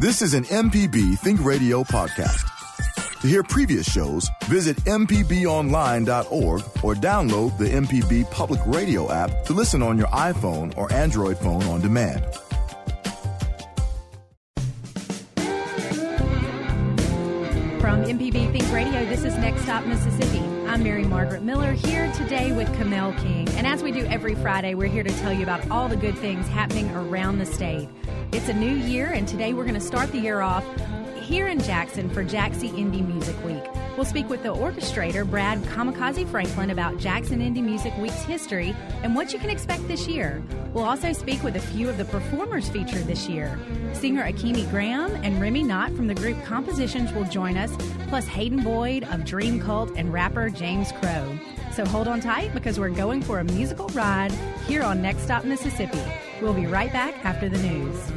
This is an MPB Think Radio podcast. To hear previous shows, visit MPBOnline.org or download the MPB Public Radio app to listen on your iPhone or Android phone on demand. From MPB Think Radio, this is Next Stop Mississippi. I'm Mary Margaret Miller here today with Kamel King. And as we do every Friday, we're here to tell you about all the good things happening around the state. It's a new year, and today we're going to start the year off here in Jackson for Jaxie Indie Music Week. We'll speak with the orchestrator, Brad Kamikaze Franklin, about Jackson Indie Music Week's history and what you can expect this year. We'll also speak with a few of the performers featured this year. Singer Akimi Graham and Remy Knott from the group Compositions will join us, plus Hayden Boyd of Dream Cult and rapper James Crow. So hold on tight because we're going for a musical ride here on Next Stop Mississippi. We'll be right back after the news.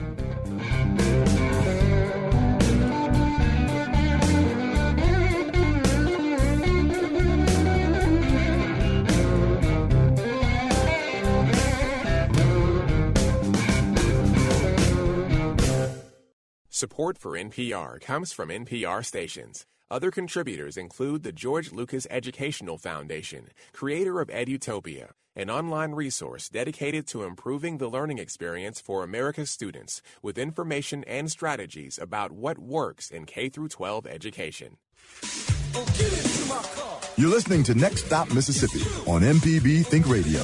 Support for NPR comes from NPR stations. Other contributors include the George Lucas Educational Foundation, creator of Edutopia, an online resource dedicated to improving the learning experience for America's students with information and strategies about what works in K 12 education. You're listening to Next Stop Mississippi on MPB Think Radio.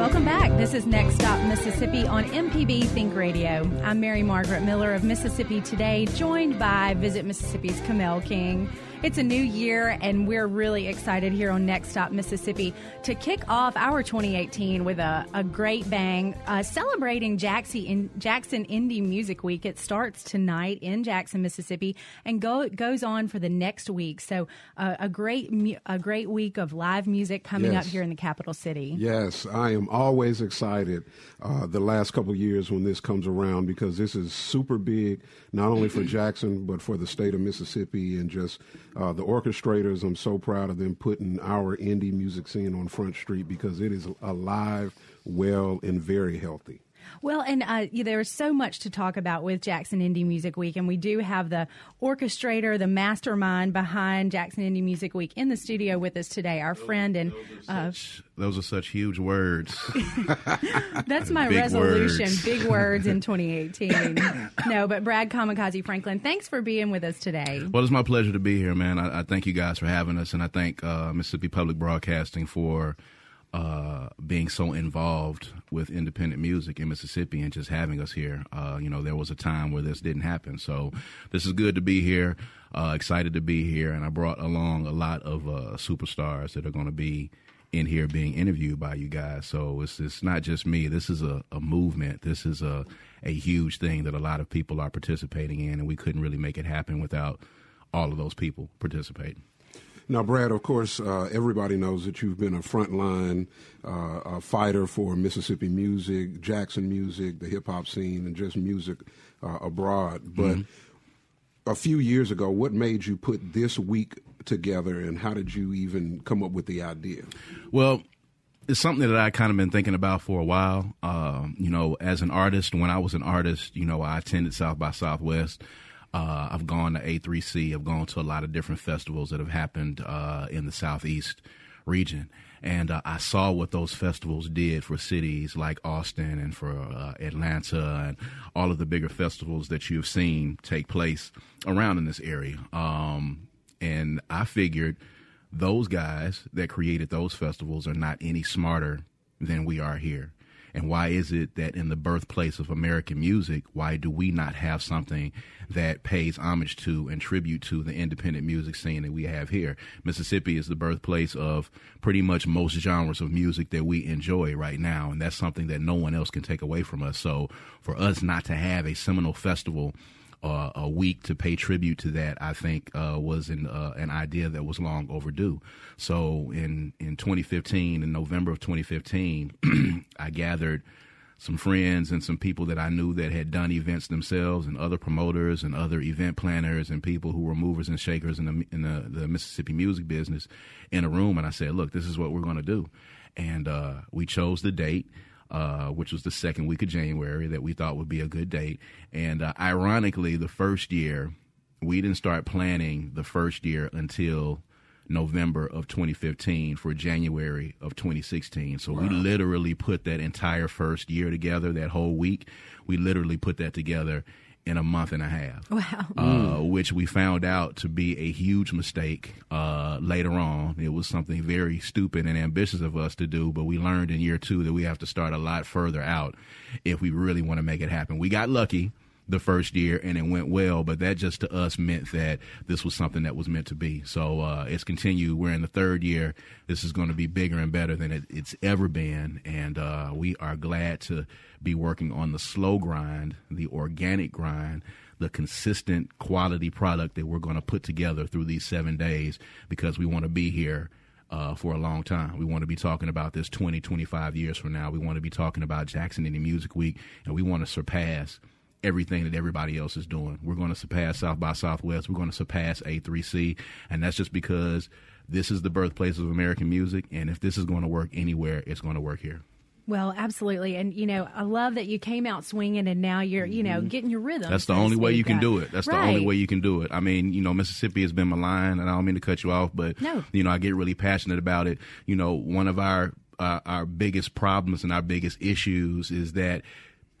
Welcome back. This is Next Stop Mississippi on MPB Think Radio. I'm Mary Margaret Miller of Mississippi Today, joined by Visit Mississippi's Kamel King. It's a new year, and we're really excited here on Next Stop Mississippi to kick off our 2018 with a, a great bang, uh, celebrating Jackson, in, Jackson Indie Music Week. It starts tonight in Jackson, Mississippi, and go, goes on for the next week. So, uh, a great a great week of live music coming Yes. up here in the capital city. Yes, I am always excited uh, the last couple of years when this comes around because this is super big, not only for Jackson, but for the state of Mississippi and just uh, the orchestrators. I'm so proud of them putting our indie music scene on Front Street because it is alive, well, and very healthy. Well, and uh, yeah, there's so much to talk about with Jackson Indie Music Week, and we do have the orchestrator, the mastermind behind Jackson Indie Music Week in the studio with us today. Our friend and uh, Those are such huge words. that's my Big resolution: words. big words in 2018. no, but Brad Kamikaze Franklin, thanks for being with us today. well, it's my pleasure to be here, man. I, I thank you guys for having us, and I thank uh, Mississippi Public Broadcasting for uh, being so involved with independent music in Mississippi and just having us here. Uh, you know, there was a time where this didn't happen, so this is good to be here. Uh, excited to be here, and I brought along a lot of uh, superstars that are going to be in here being interviewed by you guys. So it's it's not just me. This is a, a movement. This is a a huge thing that a lot of people are participating in, and we couldn't really make it happen without all of those people participating. Now, Brad, of course, uh, everybody knows that you've been a frontline uh, a fighter for Mississippi music, Jackson music, the hip hop scene, and just music uh, abroad. But a few years ago, what made you put this week together, and how did you even come up with the idea? Well, it's something that I kind of been thinking about for a while. Um, you know, as an artist, when I was an artist, you know, I attended South by Southwest. Uh, I've gone to A3C. I've gone to a lot of different festivals that have happened uh, in the Southeast region. And uh, I saw what those festivals did for cities like Austin and for uh, Atlanta and all of the bigger festivals that you've seen take place around in this area. Um, and I figured those guys that created those festivals are not any smarter than we are here. And why is it that in the birthplace of American music, why do we not have something that pays homage to and tribute to the independent music scene that we have here? Mississippi is the birthplace of pretty much most genres of music that we enjoy right now. And that's something that no one else can take away from us. So for us not to have a seminal festival uh, a week to pay tribute to that, I think uh, was an uh, an idea that was long overdue. So in in 2015, in November of 2015, I gathered some friends and some people that I knew that had done events themselves, and other promoters and other event planners and people who were movers and shakers in the in the, the Mississippi music business in a room, and I said, "Look, this is what we're going to do," and uh, we chose the date. Uh, which was the second week of January, that we thought would be a good date. And uh, ironically, the first year, we didn't start planning the first year until November of 2015 for January of 2016. So wow. we literally put that entire first year together, that whole week. We literally put that together in a month and a half. Wow. Uh, mm. Which we found out to be a huge mistake uh, later on. It was something very stupid and ambitious of us to do, but we learned in year two that we have to start a lot further out if we really want to make it happen. We got lucky the first year and it went well, but that just to us meant that this was something that was meant to be. So uh, it's continued. We're in the third year. This is going to be bigger and better than it, it's ever been, and uh, we are glad to be working on the slow grind, the organic grind, the consistent quality product that we're going to put together through these seven days because we want to be here. Uh, for a long time. We want to be talking about this 20, 25 years from now. We want to be talking about Jackson Indie Music Week, and we want to surpass everything that everybody else is doing. We're going to surpass South by Southwest. We're going to surpass A3C. And that's just because this is the birthplace of American music. And if this is going to work anywhere, it's going to work here. Well, absolutely. And, you know, I love that you came out swinging and now you're, you know, mm-hmm. getting your rhythm. That's the only way you can do it. That's right. the only way you can do it. I mean, you know, Mississippi has been maligned, and I don't mean to cut you off, but, no. you know, I get really passionate about it. You know, one of our, uh, our biggest problems and our biggest issues is that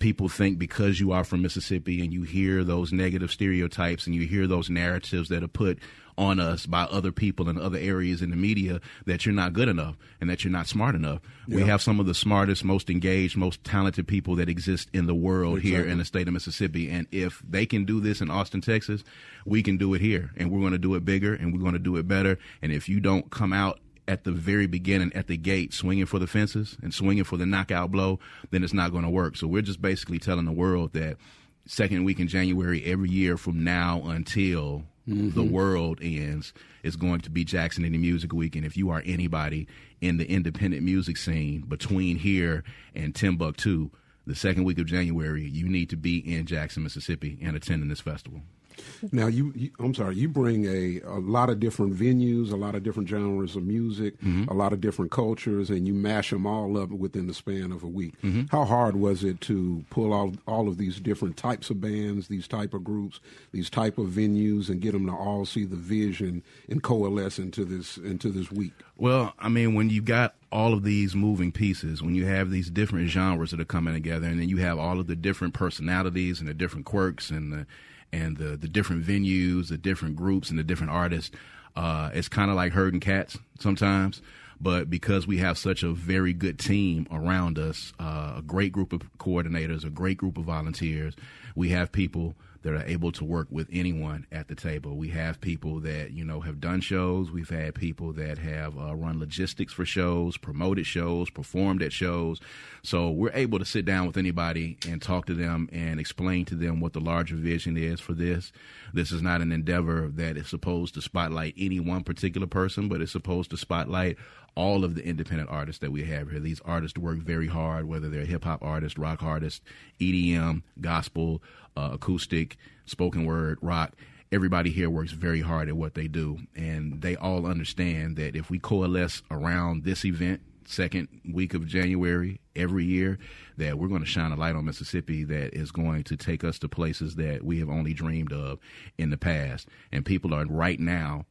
people think because you are from Mississippi and you hear those negative stereotypes and you hear those narratives that are put on us by other people in other areas in the media that you're not good enough and that you're not smart enough. Yeah. We have some of the smartest, most engaged, most talented people that exist in the world exactly. here in the state of Mississippi. And if they can do this in Austin, Texas, we can do it here. And we're going to do it bigger and we're going to do it better. And if you don't come out at the very beginning at the gate swinging for the fences and swinging for the knockout blow, then it's not going to work. So we're just basically telling the world that second week in January every year from now until mm-hmm. the world ends is going to be Jackson Indie Music Week. And if you are anybody in the independent music scene between here and Timbuktu, the second week of January, you need to be in Jackson, Mississippi and attending this festival. Now, you, you, I'm sorry, you bring a, a lot of different venues, a lot of different genres of music, mm-hmm. a lot of different cultures, and you mash them all up within the span of a week. Mm-hmm. How hard was it to pull all, all of these different types of bands, these type of groups, these type of venues, and get them to all see the vision and coalesce into this into this week? Well, I mean, when you've got all of these moving pieces, when you have these different genres that are coming together, and then you have all of the different personalities and the different quirks and the and the the different venues, the different groups, and the different artists. Uh, it's kind of like herding cats sometimes. But because we have such a very good team around us, uh, a great group of coordinators, a great group of volunteers, we have people that are able to work with anyone at the table. We have people that you know have done shows. We've had people that have uh, run logistics for shows, promoted shows, performed at shows. So we're able to sit down with anybody and talk to them and explain to them what the larger vision is for this. This is not an endeavor that is supposed to spotlight any one particular person, but it's supposed to spotlight all of the independent artists that we have here. These artists work very hard, whether they're hip hop artists, rock artists, EDM, gospel, uh, acoustic, spoken word, rock. Everybody here works very hard at what they do, and they all understand that if we coalesce around this event, second week of January every year, that we're going to shine a light on Mississippi that is going to take us to places that we have only dreamed of in the past. And people are right now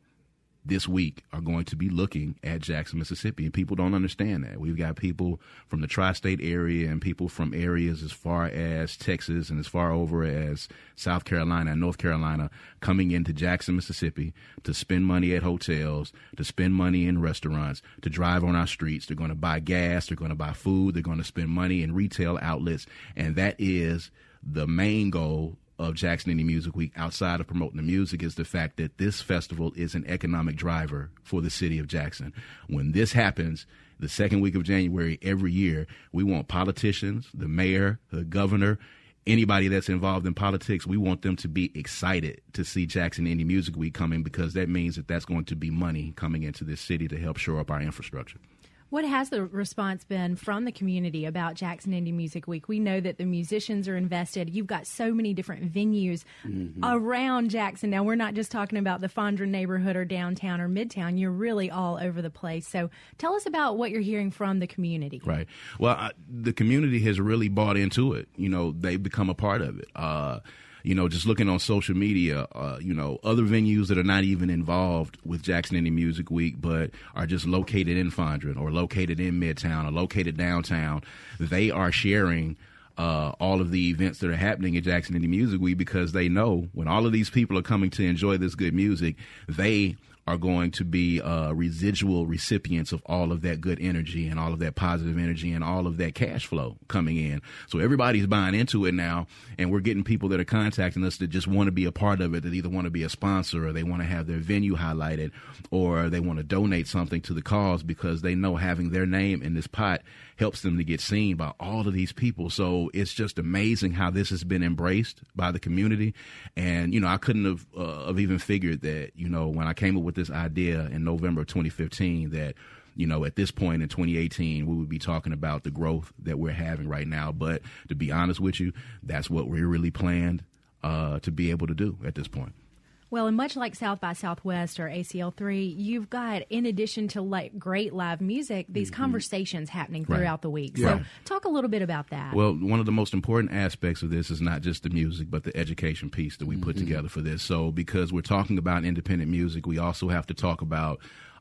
this week are going to be looking at Jackson, Mississippi. And people don't understand that. We've got people from the tri state area and people from areas as far as Texas and as far over as South Carolina and North Carolina coming into Jackson, Mississippi to spend money at hotels, to spend money in restaurants, to drive on our streets. They're going to buy gas, they're going to buy food, they're going to spend money in retail outlets. And that is the main goal of Jackson Indie Music Week outside of promoting the music is the fact that this festival is an economic driver for the city of Jackson. When this happens, the second week of January every year, we want politicians, the mayor, the governor, anybody that's involved in politics, we want them to be excited to see Jackson Indie Music Week coming because that means that that's going to be money coming into this city to help shore up our infrastructure. What has the response been from the community about Jackson Indie Music Week? We know that the musicians are invested. You've got so many different venues mm-hmm. around Jackson. Now, we're not just talking about the Fondren neighborhood or downtown or midtown. You're really all over the place. So tell us about what you're hearing from the community. Right. Well, I, the community has really bought into it. You know, they've become a part of it. Uh, you know, just looking on social media, uh, you know, other venues that are not even involved with Jackson Indie Music Week, but are just located in Fondren or located in Midtown or located downtown, they are sharing uh, all of the events that are happening at Jackson Indie Music Week because they know when all of these people are coming to enjoy this good music, they are going to be uh, residual recipients of all of that good energy and all of that positive energy and all of that cash flow coming in. So everybody's buying into it now, and we're getting people that are contacting us that just want to be a part of it, that either want to be a sponsor or they want to have their venue highlighted or they want to donate something to the cause because they know having their name in this pot helps them to get seen by all of these people. So it's just amazing how this has been embraced by the community. And, you know, I couldn't have, uh, have even figured that, you know, when I came up with this idea in November of 2015 that, you know, at this point in 2018, we would be talking about the growth that we're having right now. But to be honest with you, that's what we really planned uh, to be able to do at this point. Well, and much like South by Southwest or ACL3, you've got, in addition to like great live music, these mm-hmm. conversations happening throughout right. the week. So, talk a little bit about that. Well, one of the most important aspects of this is not just the music, but the education piece that we mm-hmm. put together for this. So, because we're talking about independent music, we also have to talk about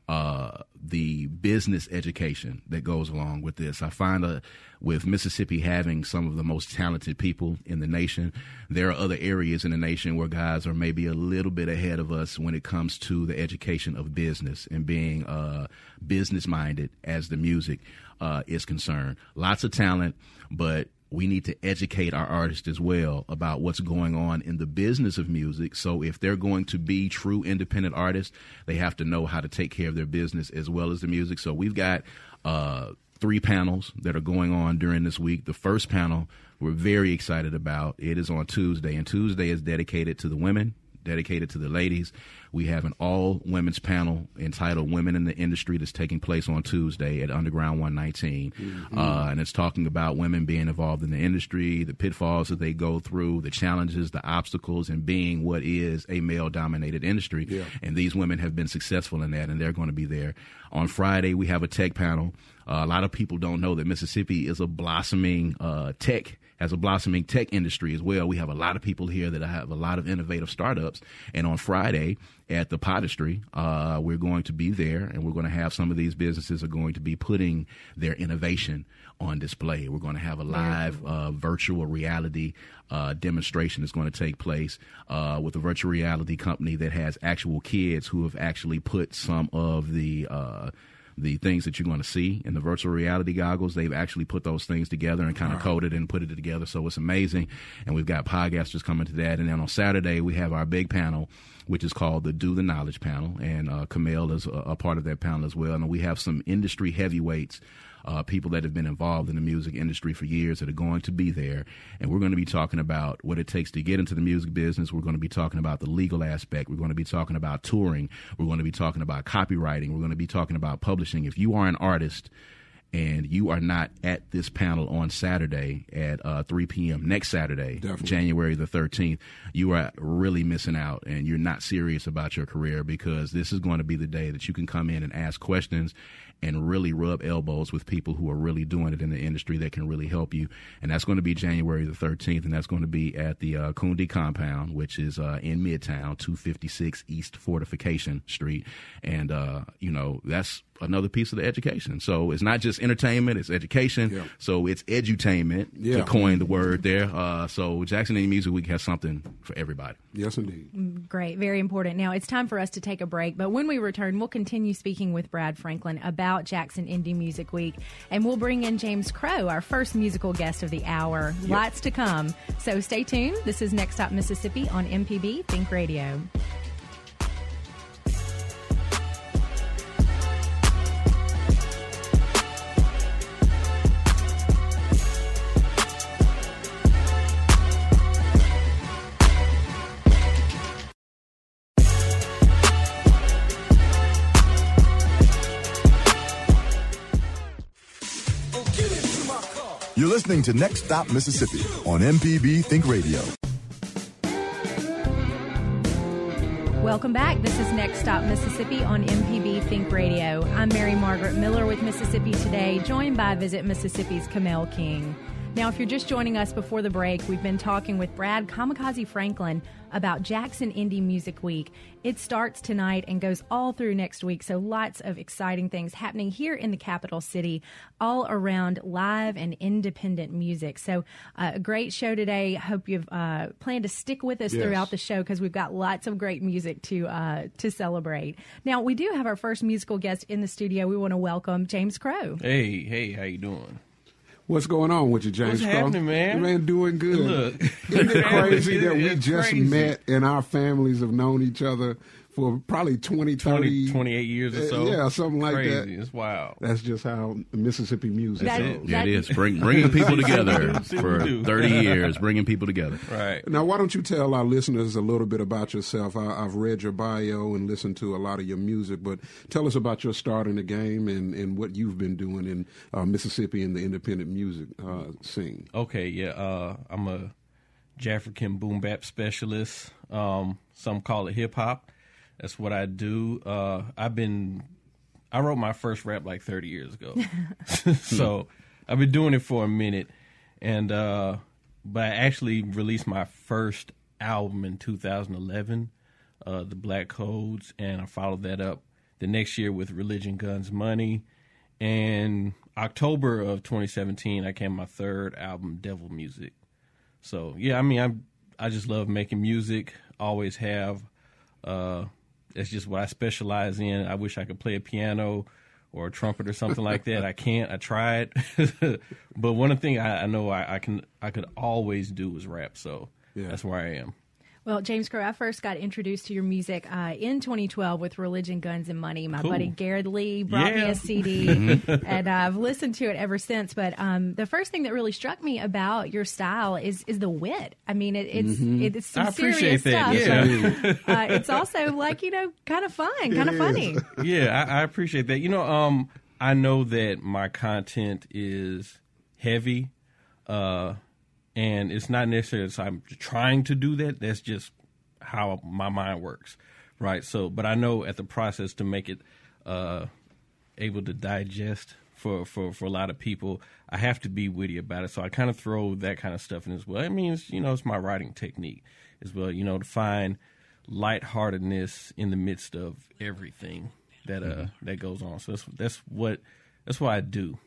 uh, the business education that goes along with this. I find a, with Mississippi having some of the most talented people in the nation, there are other areas in the nation where guys are maybe a little bit ahead of us when it comes to the education of business and being uh, business minded as the music uh, is concerned. Lots of talent, but we need to educate our artists as well about what's going on in the business of music. So if they're going to be true independent artists, they have to know how to take care of their business as well as the music. So we've got uh, three panels that are going on during this week. The first panel we're very excited about. It is on Tuesday, and Tuesday is dedicated to the women dedicated to the ladies. We have an all women's panel entitled Women in the Industry that's taking place on Tuesday at Underground 119. Mm-hmm. Uh, and it's talking about women being involved in the industry, the pitfalls that they go through, the challenges, the obstacles, and being what is a male dominated industry. Yeah. And these women have been successful in that, and they're going to be there. On Friday, we have a tech panel. Uh, a lot of people don't know that Mississippi is a blossoming uh, tech as a blossoming tech industry as well. We have a lot of people here that have a lot of innovative startups. And on Friday at the Potistry, uh, we're going to be there and we're going to have some of these businesses are going to be putting their innovation on display. We're going to have a live uh, virtual reality uh, demonstration that's going to take place uh, with a virtual reality company that has actual kids who have actually put some of the uh, the things that you're going to see in the virtual reality goggles. They've actually put those things together and kind of coded and put it together. So it's amazing. And we've got podcasters coming to that. And then on Saturday, we have our big panel, which is called the Do the Knowledge panel. And uh, Kamel is a, a part of that panel as well. And we have some industry heavyweights uh, people that have been involved in the music industry for years that are going to be there. And we're going to be talking about what it takes to get into the music business. We're going to be talking about the legal aspect. We're going to be talking about touring. We're going to be talking about copywriting. We're going to be talking about publishing. If you are an artist, and you are not at this panel on Saturday at uh, 3 p.m. next Saturday, Definitely. January the 13th, you are really missing out and you're not serious about your career because this is going to be the day that you can come in and ask questions and really rub elbows with people who are really doing it in the industry that can really help you. And that's going to be January the 13th, and that's going to be at the uh, Kundi compound, which is uh, in Midtown, 256 East Fortification Street. And, uh, you know, that's another piece of the education. So it's not just entertainment; it's education. Yeah. So it's edutainment yeah. to coin the word there. Uh, so Jackson Indie Music Week has something for everybody. Yes, indeed. Mm, great, very important. Now it's time for us to take a break, but when we return, we'll continue speaking with Brad Franklin about Jackson Indie Music Week, and we'll bring in James Crow, our first musical guest of the hour. Yep. Lots to come. So stay tuned. This is Next Stop Mississippi on MPB Think Radio. Listening to Next Stop Mississippi on MPB Think Radio. Welcome back. This is Next Stop Mississippi on MPB Think Radio. I'm Mary Margaret Miller with Mississippi Today, joined by Visit Mississippi's Kamel King. Now, if you're just joining us before the break, we've been talking with Brad Kamikaze Franklin about Jackson Indie Music Week. It starts tonight and goes all through next week, so lots of exciting things happening here in the capital city, all around live and independent music. So, uh, a great show today. Hope you've uh, planned to stick with us Yes. throughout the show because we've got lots of great music to uh, to celebrate. Now, we do have our first musical guest in the studio. We want to welcome James Crow. Hey, hey, how you doing? What's going on with you, James? What's Crow? happening, man? Man, doing good. Look. Isn't it crazy that we just crazy. met and our families have known each other for probably 20, 30, 20, 28 years or Uh, so. yeah, something like Crazy. that. It's wild. That's just how Mississippi music That- goes. Yeah, it is. Bring, bringing people together for 30 years, bringing people together. Right. Now, why don't you tell our listeners a little bit about yourself? I, I've read your bio and listened to a lot of your music, but tell us about your start in the game and, and what you've been doing in uh, Mississippi in the independent music uh, scene. Okay, yeah. Uh, I'm a Jafrican boom bap specialist. Um, some call it hip hop. That's what I do. Uh, I've been, I wrote my first rap like 30 years ago. so I've been doing it for a minute. And, uh, but I actually released my first album in 2011, uh, The Black Codes, and I followed that up the next year with Religion, Guns, Money. And October of 2017, I came my third album, Devil Music. So yeah, I mean, I I just love making music. Always have. Uh, that's just what I specialize in. I wish I could play a piano or a trumpet or something like that. I can't. I tried, but one thing I, I know I, I can I could always do is rap. So Yeah. that's where I am. Well, James Crow, I first got introduced to your music uh, in 2012 with Religion, Guns, and Money. My Cool. buddy Garrett Lee brought me a CD, and I've listened to it ever since. But um, the first thing that really struck me about your style is is the wit. I mean, it, it's it's some I appreciate serious that. stuff. Yeah. Uh, it's also like you know, kind of fun, kind of funny. yeah, I, I appreciate that. You know, um, I know that my content is heavy, uh, and it's not necessarily I'm trying to do that. That's just how my mind works, right? So, but I know at the process to make it uh, able to digest for, for, for a lot of people, I have to be witty about it. So I kind of throw that kind of stuff in as well. It means, you know, it's my writing technique as well, you know, to find lightheartedness in the midst of everything that uh that goes on. So that's that's what that's what I do.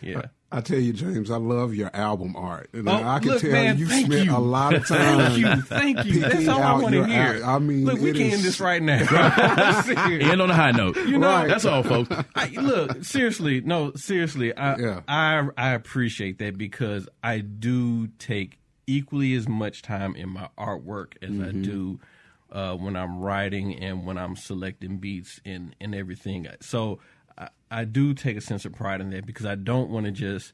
Yeah. I tell you, James, I love your album art. And Oh, I can look, tell man, you spent you. a lot of time. Thank you, thank you. That's picking all I out want to your hear. al- I mean, look, we can is- end this right now. Serious. End on a high note. You know, Right. That's all, folks. I, look, seriously, no, seriously, I, Yeah. I I appreciate that because I do take equally as much time in my artwork as I Mm-hmm. do uh, when I'm writing and when I'm selecting beats and and everything. So I, I do take a sense of pride in that because I don't want to just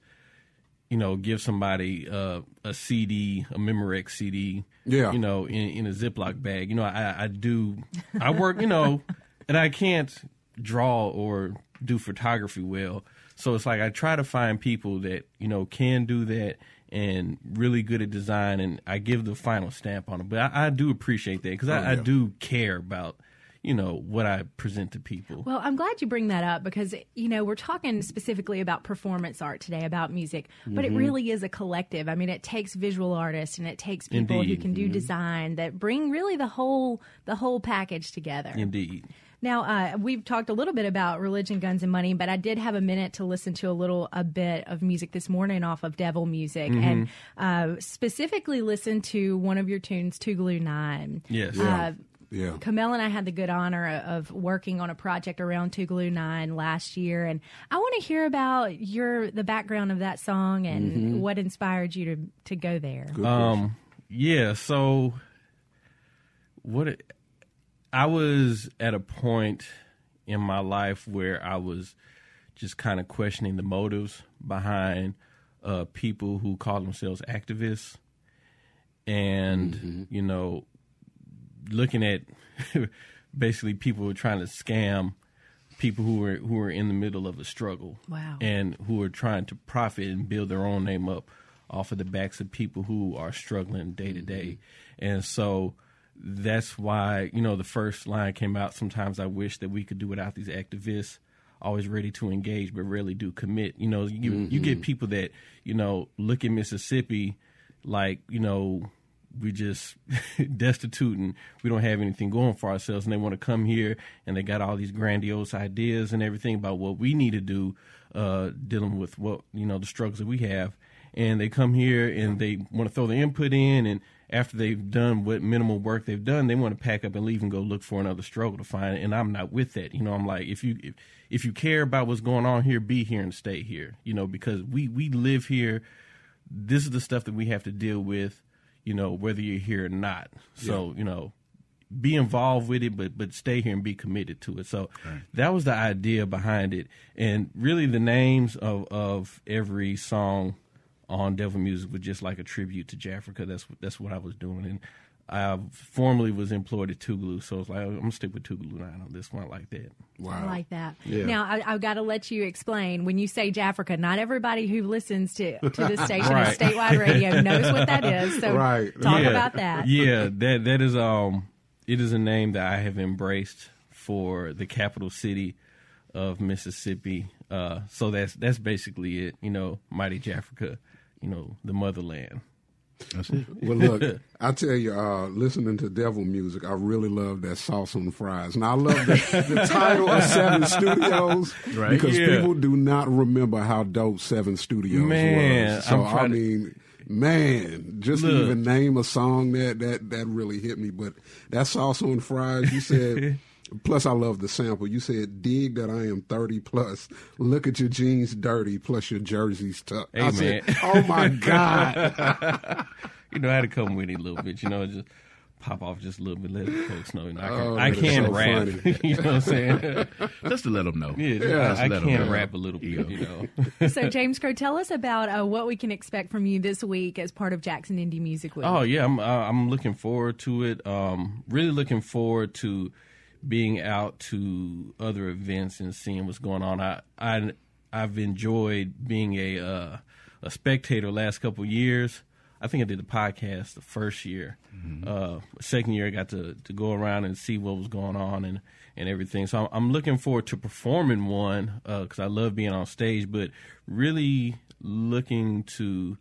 you know give somebody uh, a CD, a Memorex CD, Yeah. you know, in, in a Ziploc bag. You know, I, I do, I work, you know, and I can't draw or do photography well. So it's like I try to find people that, you know, can do that and really good at design, and I give the final stamp on it. But I, I do appreciate that because I, I yeah. do care about, you know, what I present to people. Well, I'm glad you bring that up because, you know, we're talking specifically about performance art today, about music, but Mm-hmm. it really is a collective. I mean, it takes visual artists and it takes people who Indeed. Mm-hmm. can do design that bring really the whole the whole package together. Indeed. Now, uh, we've talked a little bit about religion, guns, and money, but I did have a minute to listen to a little a bit of music this morning off of Devil Music, Mm-hmm. and uh, specifically listen to one of your tunes, Tougaloo Nine. Yes. Uh, Yeah. Kamel and I had the good honor of working on a project around Tougaloo Nine last year, and I want to hear about your the background of that song and Mm-hmm. what inspired you to to go there. Um, yeah. So, what it, I was at a point in my life where I was just kind of questioning the motives behind uh, people who call themselves activists, and you know, looking at basically people who are trying to scam people who are who are in the middle of a struggle Wow. and who are trying to profit and build their own name up off of the backs of people who are struggling day to day. Mm-hmm. And so that's why, you know, the first line came out. Sometimes I wish that we could do without these activists, always ready to engage, but rarely do commit. You know, you, you get mm-hmm. people that, you know, look at Mississippi like, you know, we just destitute and we don't have anything going for ourselves. And they want to come here and they got all these grandiose ideas and everything about what we need to do uh, dealing with what you know the struggles that we have. And they come here and they want to throw their input in and after they've done what minimal work they've done they want to pack up and leave and go look for another struggle to find and i'm not with that. You know i'm like if you if, if you care about what's going on here be here and stay here you know because we we live here. This is the stuff that we have to deal with you know, whether you're here or not. So, you know, be involved with it, but but stay here and be committed to it. So that was the idea behind it, and really the names of of every song on Devil Music was just like a tribute to Jafrica. That's that's what I was doing, and I formerly was employed at Tougaloo, so it's like I'm gonna stick with Tougaloo now on this one like that. Wow, I like that. Yeah. Now, I, I've got to let you explain. When you say Jafrica, not everybody who listens to, to the station Right. of statewide radio knows what that is. So Right. talk Yeah. about that. Yeah, that that is um it is a name that I have embraced for the capital city of Mississippi. Uh so that's that's basically it, you know, Mighty Jafrica, you know, the motherland. That's it. Well, look, I tell you, uh, listening to devil music, I really love that sauce on fries. Now, I love the, the title of Seven Studios Right. because Yeah. people do not remember how dope Seven Studios Man, was. So, I'm I trying to- mean, man, just to Look. even name a song that that that really hit me. But that sauce on fries, you said. Plus, I love the sample. You said, "Dig that I am thirty plus. Look at your jeans dirty, plus your jerseys tucked." Hey, I said, "Oh my god!" You know, I had to come with it a little bit, you know, just pop off just a little bit, let the folks know. You know I can, Oh, I can so rap. you know what I'm saying? Just to let them know. Yeah, Just I, I can rap a little bit, you know. So, James Crow, tell us about uh, what we can expect from you this week as part of Jackson Indie Music Week. Oh yeah, I'm uh, I'm looking forward to it. Um, really looking forward to being out to other events and seeing what's going on. I I I've enjoyed being a uh, a spectator last couple of years. I think I did the podcast the first year. Uh, second year, I got to, to go around and see what was going on and, and everything. So I'm, I'm looking forward to performing one because I love being on stage, but really looking to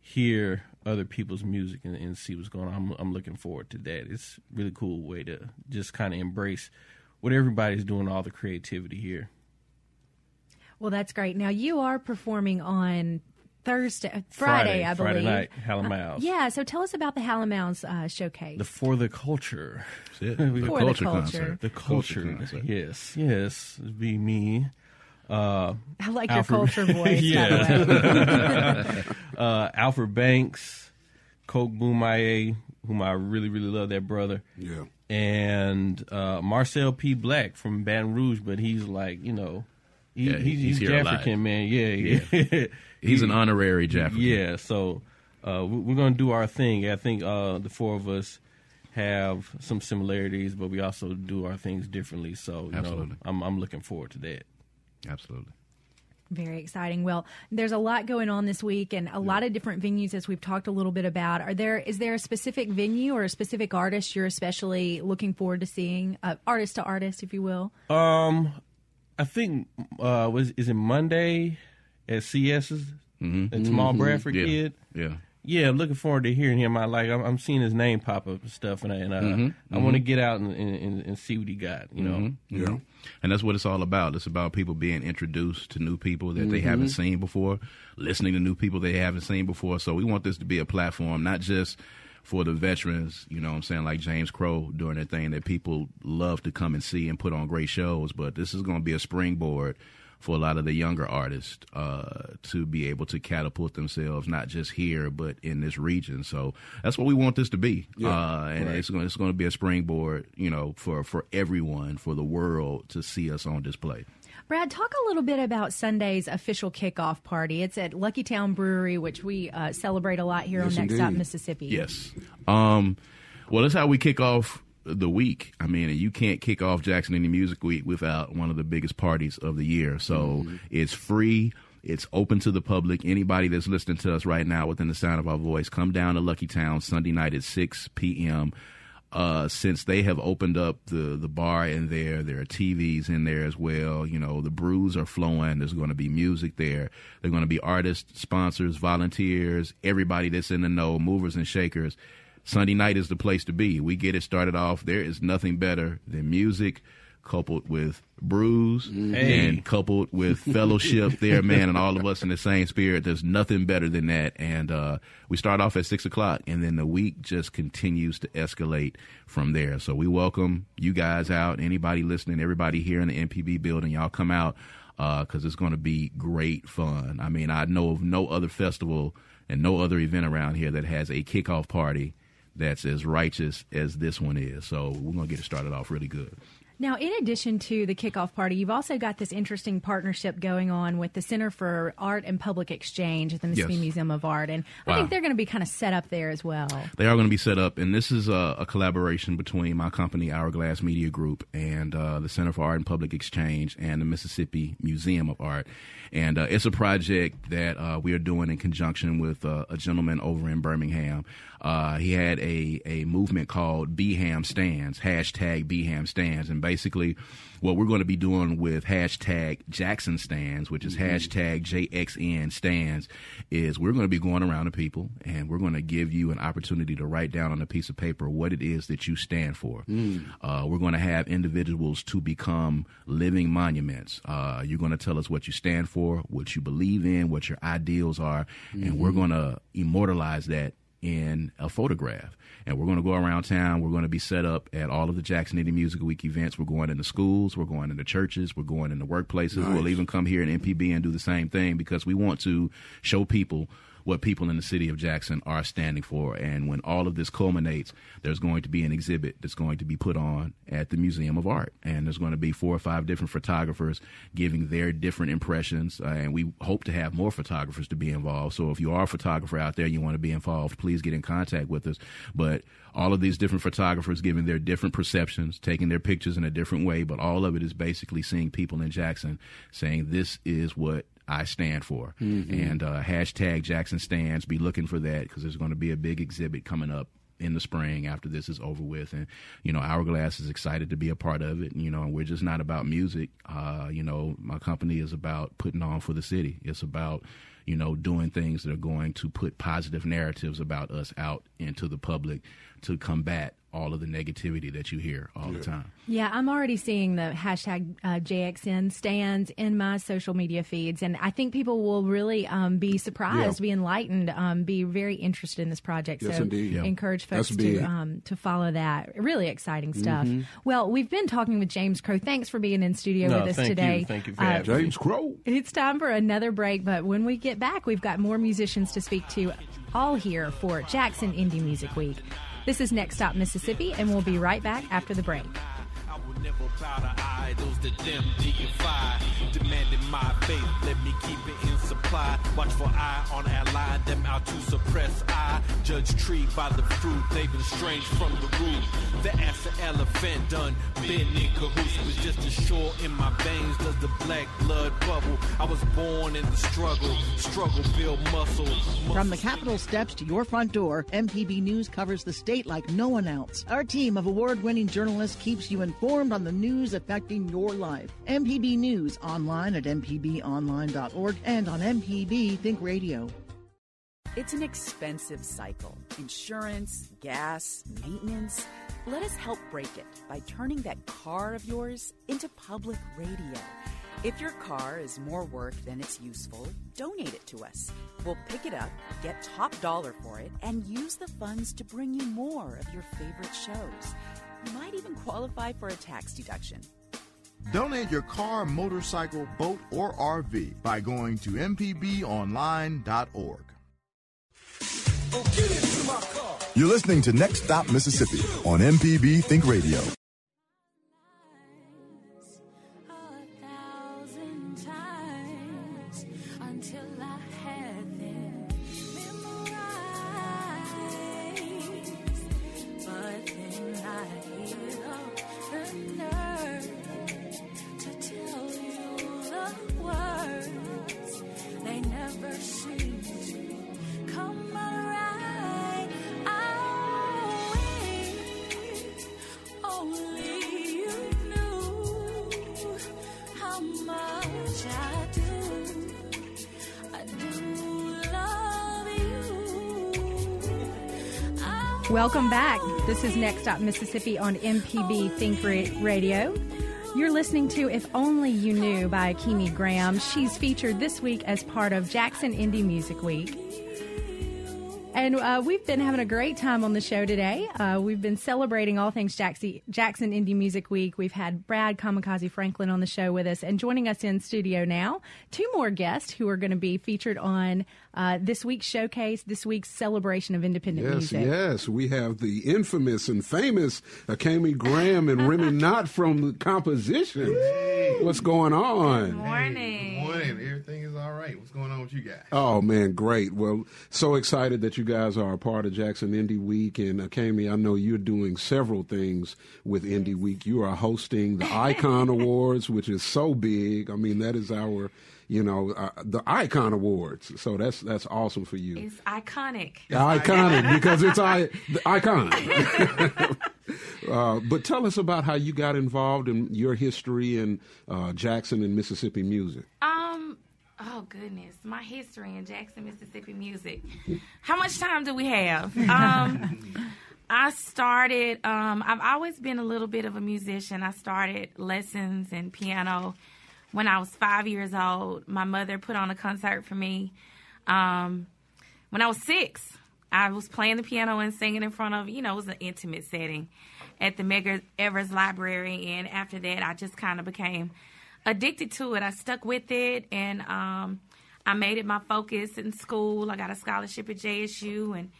hear other people's music and, and see what's going on. I'm, I'm looking forward to that. It's a really cool way to just kind of embrace what everybody's doing, all the creativity here. Well, that's great. Now, you are performing on Thursday, Friday, I believe. Friday night, Halloween Yeah, so tell us about the Halloween uh, showcase. The For the Culture. That's it. The For the culture culture. concert. The culture. concert. Yes, yes. It'd be me. Uh, I like Alfred- your culture voice, Yeah. by the way. uh, Alfred Banks, Coke Boomaye, whom I really, really love that brother. yeah. and uh, Marcel P. Black from Baton Rouge, but he's like, you know, he, Yeah, he's, he's he's, here a lot. African man. Yeah, yeah, He's an honorary Jaffa. yeah. So uh, we- we're gonna do our thing. I think uh, the four of us have some similarities, but we also do our things differently. So you know, Absolutely. I'm I'm looking forward to that. Absolutely. Very exciting. Well, there's a lot going on this week and a lot of different venues as we've talked a little bit about. Are there is there a specific venue or a specific artist you're especially looking forward to seeing? Uh, artist to artist, if you will. Um, I think uh, was is it Monday at CS's? Mm-hmm. At Small Bradford Yeah. Kid. Yeah. Yeah, I'm looking forward to hearing him. I like. I'm, I'm seeing his name pop up and stuff, and I, and, uh, Mm-hmm. I want to get out and, and, and see what he got. You know. Yeah. And that's what it's all about. It's about people being introduced to new people that they haven't seen before, listening to new people they haven't seen before. So we want this to be a platform, not just for the veterans, you know what I'm saying, like James Crow doing their thing that people love to come and see and put on great shows, but this is going to be a springboard for a lot of the younger artists uh, to be able to catapult themselves, not just here, but in this region. So that's what we want this to be. uh, and it's going it's going to be a springboard, you know, for, for everyone, for the world to see us on display. Brad, talk a little bit about Sunday's official kickoff party. It's at Lucky Town Brewery, which we uh, celebrate a lot here Yes, on Next Stop. Mississippi. Yes. Um, well, that's how we kick off the week. I mean, you can't kick off Jackson Indie Music Week without one of the biggest parties of the year. So it's free. It's open to the public. Anybody that's listening to us right now within the sound of our voice, come down to Lucky Town Sunday night at 6 p.m. Uh, since they have opened up the, the bar in there, there are TVs in there as well. You know, the brews are flowing. There's going to be music there. There are going to be artists, sponsors, volunteers, everybody that's in the know, movers and shakers. Sunday night is the place to be. We get it started off. There is nothing better than music coupled with brews Hey. and coupled with fellowship there, man, and all of us in the same spirit. There's nothing better than that. And uh, we start off at six o'clock, and then the week just continues to escalate from there. So we welcome you guys out, anybody listening, everybody here in the MPB building. Y'all come out because it's going to be great fun. I mean, I know of no other festival and no other event around here that has a kickoff party that's as righteous as this one is. So we're going to get it started off really good. Now, in addition to the kickoff party, you've also got this interesting partnership going on with the Center for Art and Public Exchange at the Mississippi Yes. Museum of Art, and I Wow. think they're going to be kind of set up there as well. They are going to be set up, and this is a, a collaboration between my company, Hourglass Media Group, and uh, the Center for Art and Public Exchange and the Mississippi Museum of Art. And uh, it's a project that uh, we are doing in conjunction with uh, a gentleman over in Birmingham. Uh, he had a, a movement called BHAM Stands, hashtag BHAM Stands. And basically, what we're going to be doing with hashtag Jackson Stands, which is hashtag JXN Stands, is we're going to be going around to people and we're going to give you an opportunity to write down on a piece of paper what it is that you stand for. Uh, we're going to have individuals to become living monuments. Uh, you're going to tell us what you stand for, what you believe in, what your ideals are, and we're going to immortalize that in a photograph. And we're going to go around town. We're going to be set up at all of the Jackson Indie Music Week events. We're going into schools. We're going into churches. We're going into workplaces. We'll even come here in MPB and do the same thing because we want to show people what people in the city of Jackson are standing for. And when all of this culminates, there's going to be an exhibit that's going to be put on at the Museum of Art. And there's going to be four or five different photographers giving their different impressions. Uh, and we hope to have more photographers to be involved. So if you are a photographer out there, you want to be involved, please get in contact with us. But all of these different photographers giving their different perceptions, taking their pictures in a different way, but all of it is basically seeing people in Jackson saying, this is what I stand for. And uh, hashtag Jackson stands. Be looking for that because there's going to be a big exhibit coming up in the spring after this is over with. And, you know, Hourglass is excited to be a part of it. And, you know, and we're just not about music. Uh, you know, my company is about putting on for the city. It's about, you know, doing things that are going to put positive narratives about us out into the public to combat all of the negativity that you hear all the time. Yeah, I'm already seeing the hashtag uh, JXN stands in my social media feeds, and I think people will really um, be surprised, Yeah. be enlightened, um, be very interested in this project. Yes, so indeed. Yeah. encourage That's folks to um, to follow that. Really exciting stuff. Mm-hmm. Well, we've been talking with James Crow. Thanks for being in studio No, with us thank you. today. Thank you for Uh, having me. James Crow. It's time for another break, but when we get back, we've got more musicians to speak to, all here for Jackson Indie Music Week. This is Next Stop Mississippi, and we'll be right back after the break. To that them deify. Demanding my faith, let me keep it in supply. Watch for eye on ally, them out to suppress I. Judge tree by the fruit, they've been strange from the root. The ass of elephant done, been in cahoots. Was just as sure in my veins does the black blood bubble. I was born in the struggle, struggle build muscle. From the Capitol steps to your front door, MPB News covers the state like no one else. Our team of award winning journalists keeps you informed on the news affecting your life. MPB News online at mpbonline.org and on MPB Think Radio. It's an expensive cycle. Insurance, gas, maintenance. Let us help break it by turning that car of yours into public radio. If your car is more work than it's useful, donate it to us. We'll pick it up, get top dollar for it, and use the funds to bring you more of your favorite shows. You might even qualify for a tax deduction. Donate your car, motorcycle, boat, or RV by going to mpbonline.org. You're listening to Next Stop Mississippi on MPB Think Radio. Welcome back. This is Next Stop Mississippi on MPB Think Radio. You're listening to If Only You Knew by Kimi Graham. She's featured this week as part of Jackson Indie Music Week. And uh, we've been having a great time on the show today. Uh, we've been celebrating all things Jackson, Jackson Indie Music Week. We've had Brad Kamikaze Franklin on the show with us, and joining us in studio now, two more guests who are going to be featured on uh, this week's showcase, this week's celebration of independent Yes, music. yes. We have the infamous and famous Akami Graham and Remy Not from Composition. What's going on? Good Morning. Morning. Everything is all right. What's going on with you guys? Oh man, great! Well, so excited that you guys are a part of Jackson Indie Week, and uh, Akami, I know you're doing several things with Indie Week. You are hosting the Icon Awards, which is so big. I mean, that is our, you know, uh, the Icon Awards. So that's that's awesome for you. It's iconic. iconic because it's I, the icon. uh, but tell us about how you got involved in your history in uh, Jackson and Mississippi music. Um. Oh goodness, my history in Jackson, Mississippi music. How much time do we have? Um, I started. Um, I've always been a little bit of a musician. I started lessons in piano when I was five years old. My mother put on a concert for me. Um, when I was six, I was playing the piano and singing in front of, you know, it was an intimate setting at the Medgar Evers Library. And after that, I just kind of became addicted to it. I stuck with it and um, I made it my focus in school. I got a scholarship at JSU. And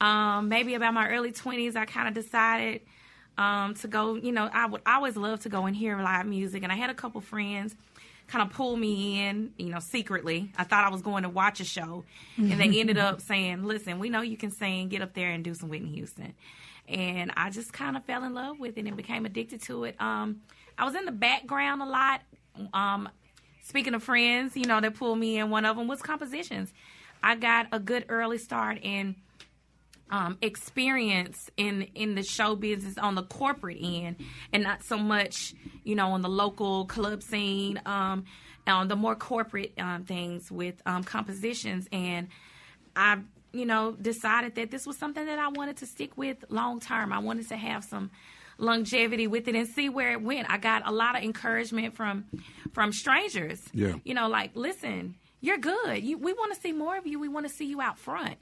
um, maybe about my early 20s, I kind of decided um, to go, you know, I would always love to go and hear live music. And I had a couple friends kind of pull me in, you know, secretly. I thought I was going to watch a show, and they ended up saying, "Listen, we know you can sing. Get up there and do some Whitney Houston." And I just kind of fell in love with it and became addicted to it. Um, I was in the background a lot. Um, speaking of friends, you know, that pulled me in. One of them was compositions. I got a good early start in um, experience in in the show business on the corporate end, and not so much, you know, on the local club scene, um, on the more corporate um, things with um, compositions. And I, you know, decided that this was something that I wanted to stick with long term. I wanted to have some longevity with it and see where it went. I got a lot of encouragement from from strangers. Yeah. You know, like, listen, you're good. You, we want to see more of you. We want to see you out front.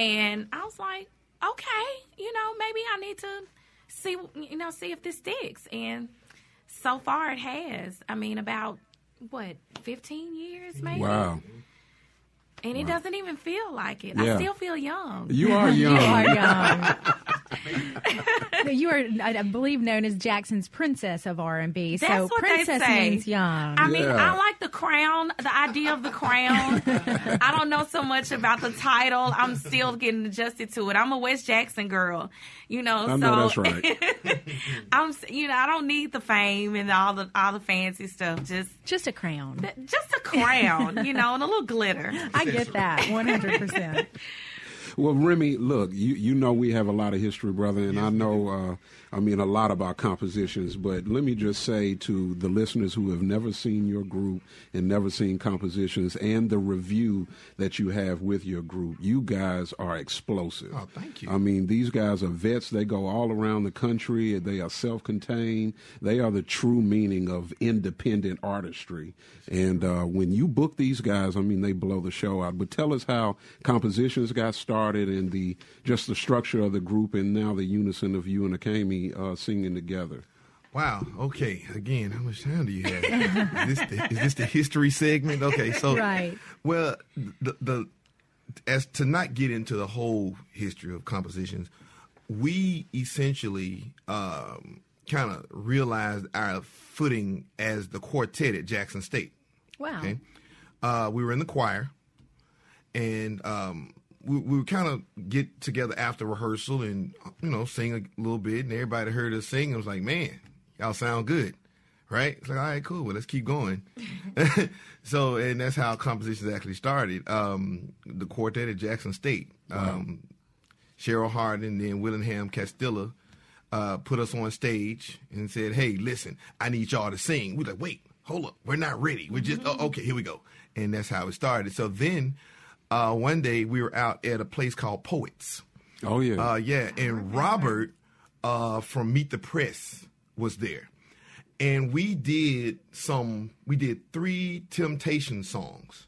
And I was like, okay, you know, maybe I need to see, you know, see if this sticks. And so far it has. I mean, about what, 15 years maybe? Wow. And it doesn't even feel like it. Yeah. I still feel young. You are young. You are young. you are, I believe, known as Jackson's Princess of R and B. So That's what they princess say. means young. I mean, Yeah. I like the crown, the idea of the crown. I don't know so much about the title. I'm still getting adjusted to it. I'm a West Jackson girl, you know. I so know that's right. I'm, you know, I don't need the fame and all the all the fancy stuff. Just Just a crown. just a crown, you know, and a little glitter. I get that 100%. Well, Remy, look, you you know we have a lot of history, brother, and I know, uh, I mean, a lot about compositions. But let me just say to the listeners who have never seen your group and never seen compositions, and the review that you have with your group, you guys are explosive. Oh, thank you. I mean, these guys are vets. They go all around the country. They are self-contained. They are the true meaning of independent artistry. And uh, when you book these guys, I mean, they blow the show out. But tell us how compositions got started and the just the structure of the group, and now the unison of you and Akami uh, singing together. Wow. Okay. Again, how much time do you have? is, this the, is this the history segment? Okay. So, Right. Well, the the as to not get into the whole history of compositions, we essentially um, kind of realized our footing as the quartet at Jackson State. Wow. Okay. Uh, we were in the choir, and um, we, we would kind of get together after rehearsal and you know sing a little bit, and everybody heard us sing. and was like, "Man, y'all sound good." Right? It's like, all right, cool. Well, let's keep going. so, and that's how compositions actually started. Um, the quartet at Jackson State. Um, Cheryl Hardin and then Willingham Castilla uh, put us on stage and said, "Hey, listen, I need y'all to sing." We're like, "Wait, hold up, we're not ready. We're just oh, okay. Here we go." And that's how it started. So then, uh, one day we were out at a place called Poets, Oh yeah. Uh, yeah, and Robert uh, from Meet the Press was there, and we did some. We did three Temptation songs,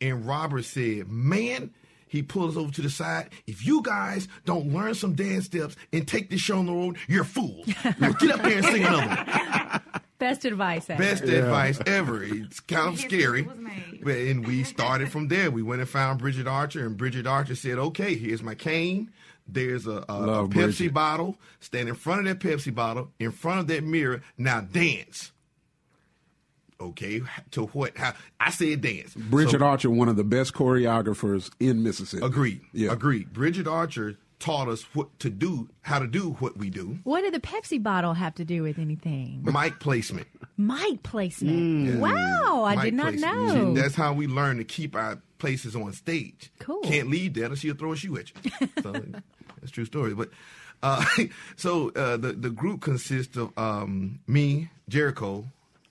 and Robert said, "Man." He pulled us over to the side. If you guys don't learn some dance steps and take this show on the road, you're fools. Now get up there and sing another one. Best advice ever. Best advice ever. It's kind of scary. But- And we started from there. We went and found Bridget Archer, and Bridget Archer said, "Okay, here's my cane. There's a, a, a Pepsi Bridget. bottle. Stand in front of that Pepsi bottle, in front of that mirror. Now dance." Okay, to what? How? I said dance. Bridget So- Archer, one of the best choreographers in Mississippi. Agreed. Yeah. Agreed. Bridget Archer taught us what to do, how to do what we do. What did the Pepsi bottle have to do with anything? Mic placement. Mic placement. Wow, I Mic did not placement. know. See, that's how we learn to keep our places on stage. Cool. Can't leave that or she'll throw a shoe at you. So that's a true story. But uh, so uh, the the group consists of um, me, Jericho,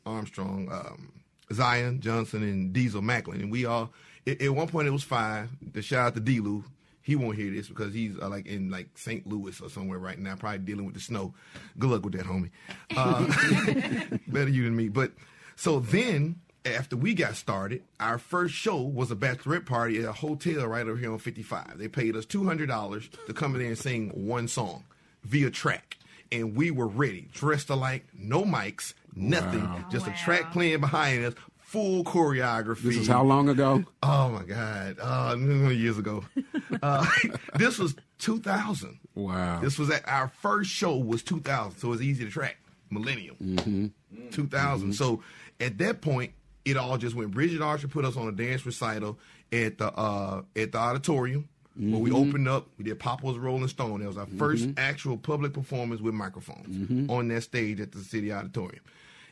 Armstrong, um, Zion Johnson, and Diesel Macklin, and we all. At, at one point, it was five. The shout out to D-Lou. He won't hear this because he's uh, like in like St. Louis or somewhere right now, probably dealing with the snow. Good luck with that, homie. Uh, better you than me. But so then, after we got started, our first show was a bachelorette party at a hotel right over here on 55. They paid us $200 to come in there and sing one song via track. And we were ready, dressed alike, no mics, nothing, just a track playing behind us, full choreography. This is how long ago? Oh my God, uh, years ago. Uh, this was 2000. Wow. This was at our first show was 2000, so it's easy to track. Millennium, Mm-hmm. 2000. So at that point, it all just went. Bridget Archer put us on a dance recital at the uh, at the auditorium where we Mm-hmm. opened up. We did Papa was Rolling Stone. That was our first actual public performance with microphones Mm-hmm. on that stage at the city auditorium.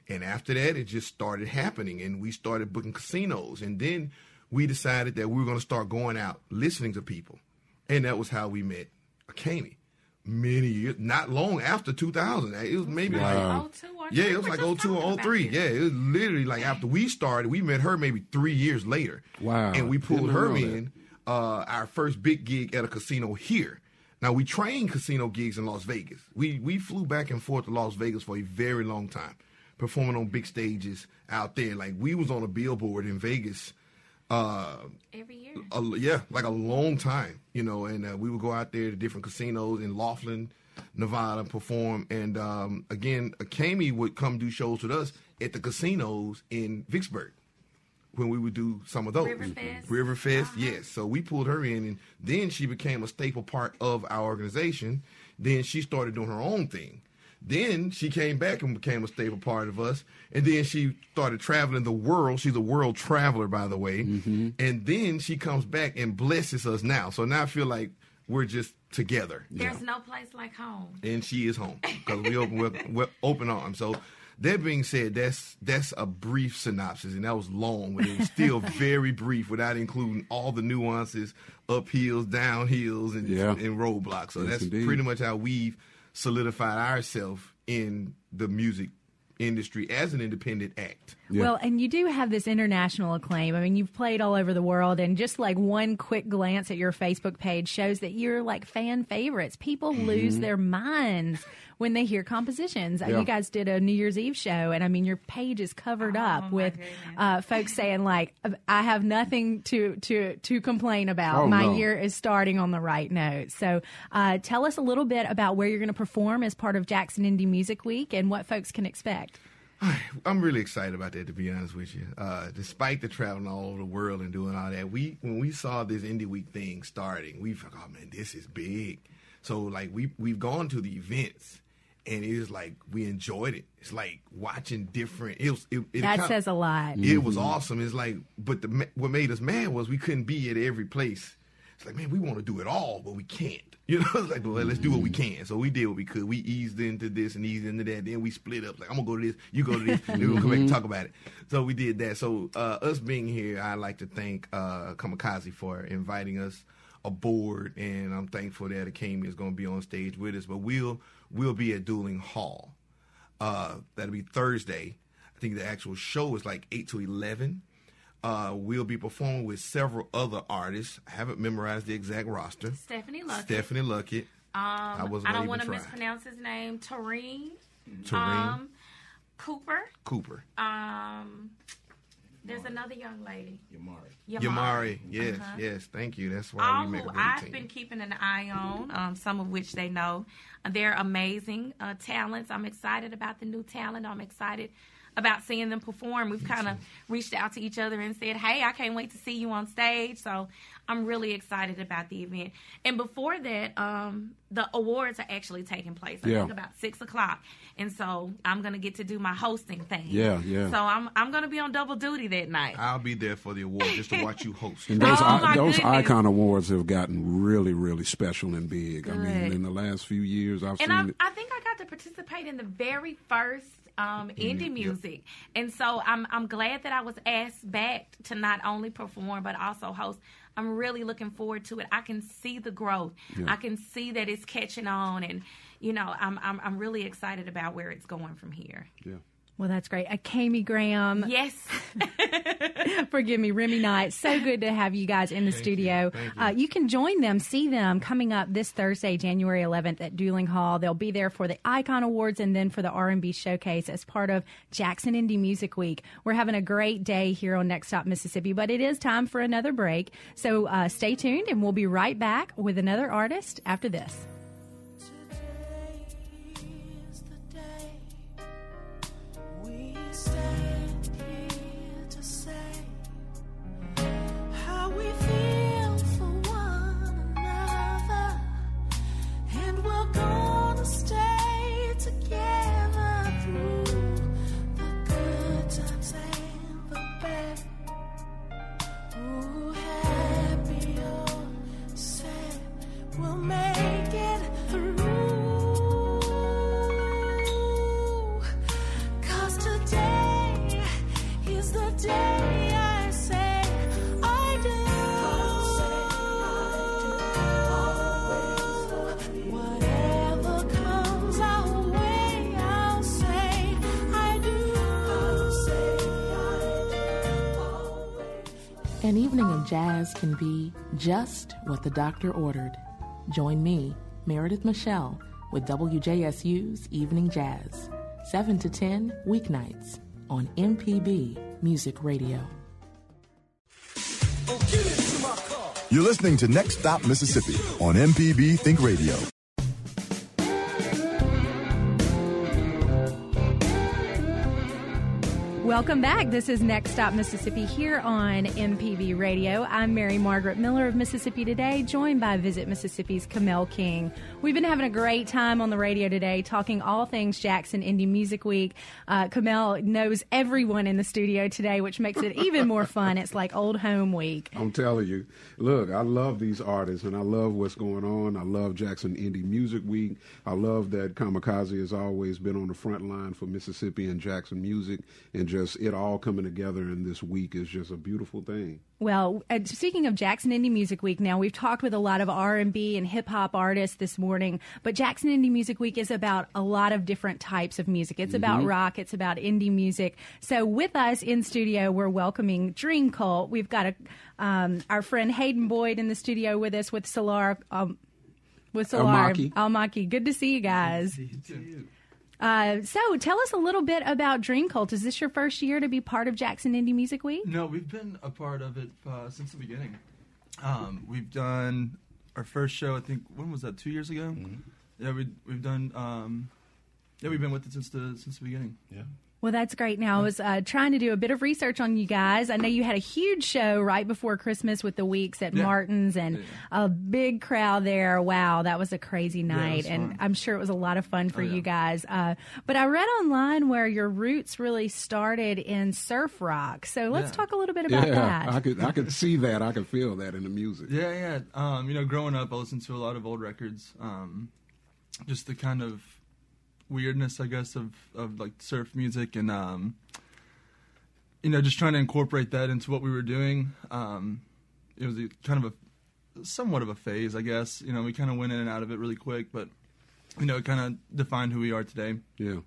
And after that, it just started happening, and we started booking casinos. And then we decided that we were going to start going out listening to people, and that was how we met Akami. Many years, not long after 2000. It was maybe like Oh, two yeah, it was like just 02 talking or about 03. Yeah, it was literally like after we started, we met her maybe three years later. Wow. And we pulled her in uh, our first big gig at a casino here. Now we trained casino gigs in Las Vegas. We we flew back and forth to Las Vegas for a very long time, performing on big stages out there. Like we was on a billboard in Vegas. Uh, Every year. a, yeah, like a long time, you know. And uh, we would go out there to different casinos in Laughlin, Nevada, perform. And um, again, Akami would come do shows with us at the casinos in Vicksburg when we would do some of those. Riverfest. Riverfest, yes. So we pulled her in, and then she became a staple part of our organization. Then she started doing her own thing. Then she came back and became a stable part of us. And then she started traveling the world. She's a world traveler, by the way. Mm-hmm. And then she comes back and blesses us now. So now I feel like we're just together. There's no place like home. And she is home because we open with, with open arms. So that being said, that's that's a brief synopsis, and that was long, but it was still very brief without including all the nuances, uphills, downhills, and, Yeah. and roadblocks. So Yes, that's indeed. pretty much how we've solidified ourselves in the music industry as an independent act. Well, and you do have this international acclaim. I mean, you've played all over the world, and just like one quick glance at your Facebook page shows that you're like fan favorites. People lose their minds when they hear compositions. Uh, Yeah. You guys did a New Year's Eve show, and I mean, your page is covered up with uh, folks saying like, "I have nothing to to to complain about. Oh, My no. year is starting on the right note." So, uh, tell us a little bit about where you're going to perform as part of Jackson Indie Music Week and what folks can expect. I'm really excited about that, to be honest with you. Uh, despite the traveling all over the world and doing all that, we when we saw this Indie Week thing starting, we thought, "Oh man, this is big." So like we we've gone to the events, and it was like we enjoyed it. It's like watching different. It was it, it That kinda- says a lot. It was awesome. It's like, but the what made us mad was we couldn't be at every place. It's like, man, we want to do it all, but we can't. You know, it's like, well, let's do what we can. So we did what we could. We eased into this and eased into that. Then we split up. Like, I'm gonna go to this, you go to this. then gonna come back and talk about it. So we did that. So uh, us being here, I'd like to thank uh, Kamikaze for inviting us aboard, and I'm thankful that Akami is gonna be on stage with us. But we'll we'll be at Duling Hall. Uh, that'll be Thursday. I think the actual show is like eight to eleven. Uh, we'll be performing with several other artists. I haven't memorized the exact roster. Stephanie Luckett. Stephanie Luckett. Um, I I, wasn't I don't want to mispronounce his name. Tareen. Tareen. Um, Cooper. Cooper. Um, there's another young lady. Yamari. Yamari. Yes, Uh-huh. yes. Thank you. That's why All we make who a great I've team. been keeping an eye on, um, some of which they know. Uh, They're amazing uh, talents. I'm excited about the new talent. I'm excited about seeing them perform. We've kind of reached out to each other and said, "Hey, I can't wait to see you on stage." So I'm really excited about the event. And before that, um, the awards are actually taking place. I Yeah. think about six o'clock, and so I'm gonna get to do my hosting thing. Yeah, yeah. So I'm I'm gonna be on double duty that night. I'll be there for the award just to watch you host. And those, Oh, I- my those goodness. icon awards have gotten really, really special and big. I mean, in the last few years, I've and seen I, it. I think I got to participate in the very first um, indie yep. music, and so I'm I'm glad that I was asked back to not only perform but also host. I'm really looking forward to it. I can see the growth. I can see that it's catching on, and you know I'm I'm I'm really excited about where it's going from here. Yeah. Well, that's great. A Kami Graham. Yes. Forgive me, Remy Knight. So good to have you guys in the studio. Thank you. Uh, you can join them, see them coming up this Thursday, January 11th at Duling Hall. They'll be there for the Icon Awards and then for the R&B Showcase as part of Jackson Indie Music Week. We're having a great day here on Next Stop Mississippi, but it is time for another break. So uh, stay tuned, and we'll be right back with another artist after this. Can be just what the doctor ordered. Join me, Meredith Michelle, with WJSU's Evening Jazz, 7 to 10 weeknights on MPB Music Radio. You're listening to Next Stop Mississippi on MPB Think Radio. Welcome back. This is Next Stop Mississippi here on MPB Radio. I'm Mary Margaret Miller of Mississippi Today, joined by Visit Mississippi's Kamel King. We've been having a great time on the radio today, talking all things Jackson Indie Music Week. Uh, Kamel knows everyone in the studio today, which makes it even more fun. It's like old home week. I'm telling you, look, I love these artists and I love what's going on. I love Jackson Indie Music Week. I love that Kamikaze has always been on the front line for Mississippi and Jackson music, and just it all coming together in this week is just a beautiful thing. Well, uh, speaking of Jackson Indie Music Week, now we've talked with a lot of R and B and hip hop artists this morning, but Jackson Indie Music Week is about a lot of different types of music. It's about rock, it's about indie music. So, with us in studio, we're welcoming Dream Cult. We've got a um, our friend Hayden Boyd in the studio with us with Solar. Um, with Solar Almaki. Almaki. Good to see you guys. Uh, so, tell us a little bit about Dream Cult. Is this your first year to be part of Jackson Indie Music Week? No, we've been a part of it uh, since the beginning. Um, we've done our first show. I think when was that? Two years ago. Yeah, we we've done. Um, yeah, we've been with it since the since the beginning. Yeah. Well, that's great. Now, I was uh, trying to do a bit of research on you guys. I know you had a huge show right before Christmas with the Weeks at Yeah. Martin's and a big crowd there. Wow, that was a crazy night. was and fun. I'm sure it was a lot of fun for Oh, yeah. you guys. Uh, but I read online where your roots really started in surf rock. So let's Yeah. talk a little bit about yeah, that. I could I could see that. I could feel that in the music. Yeah, yeah. Um, you know, growing up, I listened to a lot of old records. Um, just the kind of weirdness, I guess, of, of like surf music and, um, you know, just trying to incorporate that into what we were doing. Um, it was a, kind of a somewhat of a phase, I guess. You know, we kind of went in and out of it really quick, but, you know, it kind of defined who we are today. Yeah.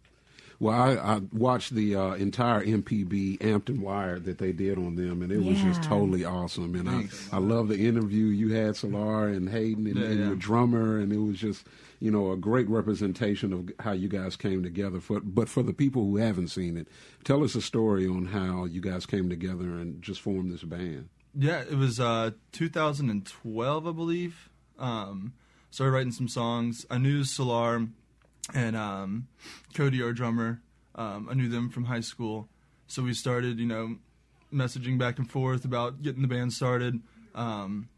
Well, I, I watched the uh, entire MPB Ampton Wire that they did on them, and it was just totally awesome. And I, I love the interview you had, Solar and Hayden, and, Yeah, and yeah. your drummer, and it was just you know a great representation of how you guys came together. For but for the people who haven't seen it, tell us a story on how you guys came together and just formed this band. Yeah, it was uh, 2012, I believe. Um, started writing some songs. I knew Solar and um, Cody, our drummer. Um, I knew them from high school, so we started, you know, messaging back and forth about getting the band started. Um,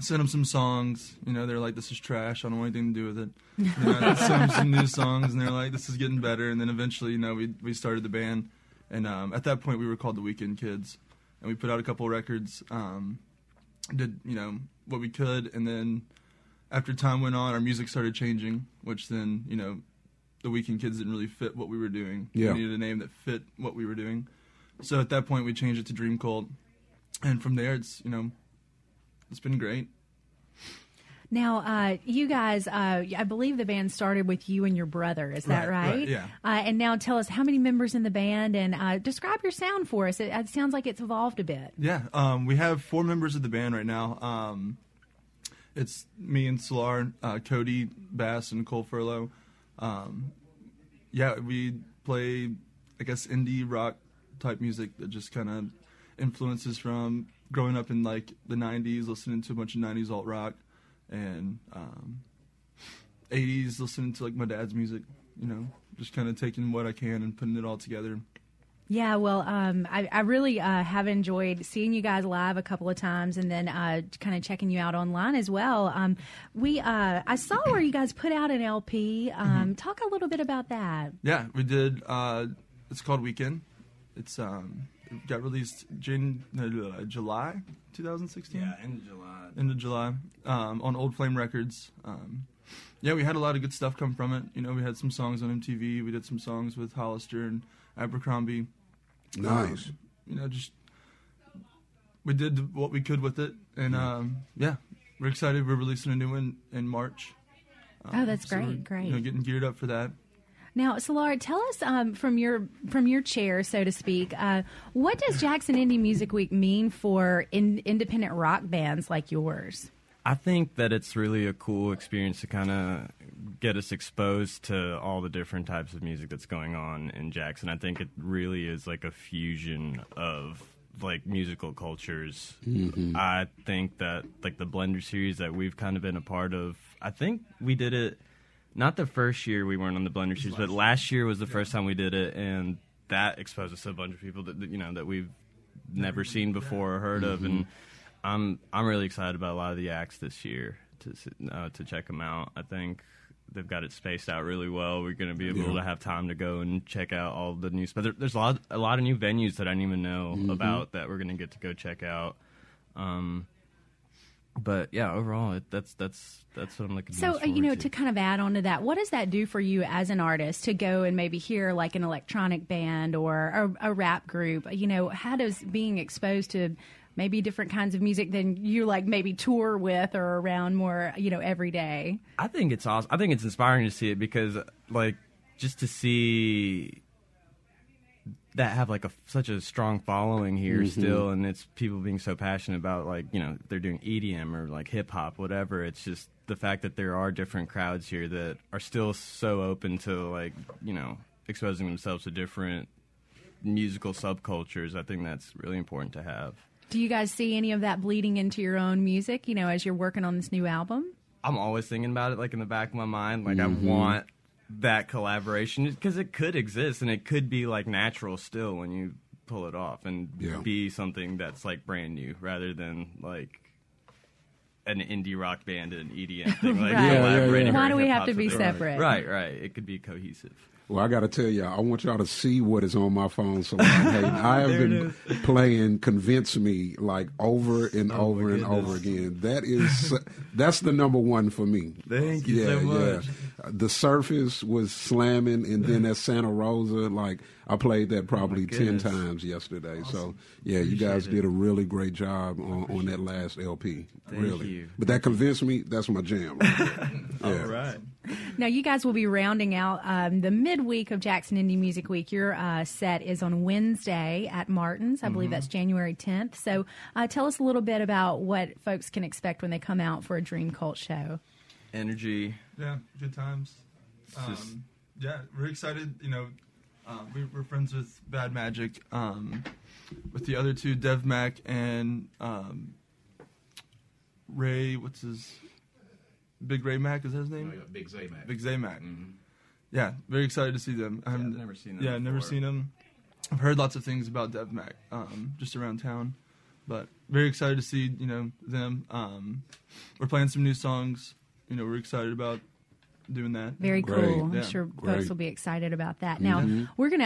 sent them some songs. You know, they're like, "This is trash. I don't want anything to do with it." Then I sent them some new songs, and they're like, "This is getting better." And then eventually, you know, we we started the band, and um, at that point, we were called the Weekend Kids, and we put out a couple records. Um, did you know what we could, and then after time went on, our music started changing, which then you know, the Weekend Kids didn't really fit what we were doing. Yeah. We needed a name that fit what we were doing. So at that point, we changed it to Dream Cult, and from there, it's you know, it's been great. Now, uh, you guys, uh, I believe the band started with you and your brother. Is that Right, right? right, yeah. Uh, and now tell us how many members in the band and uh, describe your sound for us. It, it sounds like it's evolved a bit. Yeah, um, we have four members of the band right now. Um, it's me and Solar, uh, Cody Bass, and Cole Furlow. Um, yeah, we play, I guess, indie rock type music that just kind of influences from growing up in like the '90s, listening to a bunch of '90s alt rock, and um, '80s, listening to like my dad's music. You know, just kind of taking what I can and putting it all together. Yeah, well, um, I, I really uh, have enjoyed seeing you guys live a couple of times, and then uh, kind of checking you out online as well. Um, we, uh, I saw where you guys put out an LP. Um, Talk a little bit about that. Yeah, we did. Uh, it's called Weekend. It's um, got released Jan- uh, July 2016. Yeah, end of July. End of July um, on Old Flame Records. Um, yeah, we had a lot of good stuff come from it. You know, we had some songs on MTV. We did some songs with Hollister and Abercrombie. Nice. Um, you know, just we did what we could with it, and um, yeah, we're excited. We're releasing a new one in March. Oh, that's so great, great. You know, getting geared up for that. Now, Solar, tell us um, from your from your chair, so to speak, uh, what does Jackson Indie Music Week mean for in, independent rock bands like yours? I think that it's really a cool experience to kind of get us exposed to all the different types of music that's going on in Jackson. I think it really is like a fusion of like musical cultures. Mhm. I think that like the Blender series that we've kind of been a part of. I think we did it not the first year we weren't on the Blender series, but last year was the first time we did it, and that exposed us to a bunch of people that that, you know that we've never seen before or heard of, and I'm I'm really excited about a lot of the acts this year to uh, to check them out. I think they've got it spaced out really well. We're going to be able Yeah. to have time to go and check out all the new. But there, there's a lot a lot of new venues that I didn't even know Mhm. about that we're going to get to go check out. Um, but yeah, overall, it, that's that's that's what I'm looking. So, uh, you know, forward to kind of add on to that, what does that do for you as an artist to go and maybe hear like an electronic band or a, a rap group? You know, how does being exposed to maybe different kinds of music than you like maybe tour with or around more, you know, every day? I think it's awesome. I think it's inspiring to see it because, like, just to see that have like a such a strong following here Mhm. still, and it's people being so passionate about like you know they're doing EDM or like hip hop, whatever. It's just the fact that there are different crowds here that are still so open to like you know exposing themselves to different musical subcultures. I think that's really important to have. Do you guys see any of that bleeding into your own music, you know, as you're working on this new album? I'm always thinking about it, like in the back of my mind. Like Mhm. I want that collaboration because it could exist and it could be like natural still when you pull it off and Yeah. be something that's like brand new rather than like an indie rock band and EDM thing. Like Right. Yeah, yeah, collaborating yeah. Why do we have to be separate? Right, right. It could be cohesive. Well, I got to tell y'all, I want y'all to see what is on my phone. So, hey, I have been playing "Convince Me" like over and Oh, over and over again. That is, that's the number one for me. Thank you yeah, so much. Yeah. The Surface was slamming, and then at Santa Rosa, like I played that oh, probably ten times yesterday. So, yeah, you guys Appreciate did a really great job on, on that last LP. Thank really, you. but that "Convince Me" that's my jam. Right there. All right. Now, you guys will be rounding out um, the midweek of Jackson Indie Music Week. Your uh, set is on Wednesday at Martin's. I believe Mhm. that's January 10th. So, uh, tell us a little bit about what folks can expect when they come out for a Dream Cult show. Energy. Yeah, good times. It's just- Um, yeah, we're excited. You know, um, we, we're friends with Bad Magic, um, with the other two, Dev Mac and um, Ray. What's his? Big Ray Mac is that his name? Yeah, Big Zay Mac. Big Zay Mac. Yeah, very excited to see them. I haven't I've never seen them Yeah, never seen them. I've heard lots of things about Dev Mac, um, just around town, but very excited to see you know them. Um, we're playing some new songs. You know, we're excited about doing that. Very cool. I'm Yeah. sure folks will be excited about that. Now Mhm. we're gonna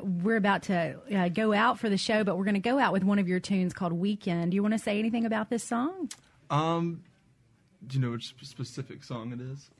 uh, we're about to uh, go out for the show, but we're gonna go out with one of your tunes called "Weekend." Do you want to say anything about this song? Um, do you know which specific song it is?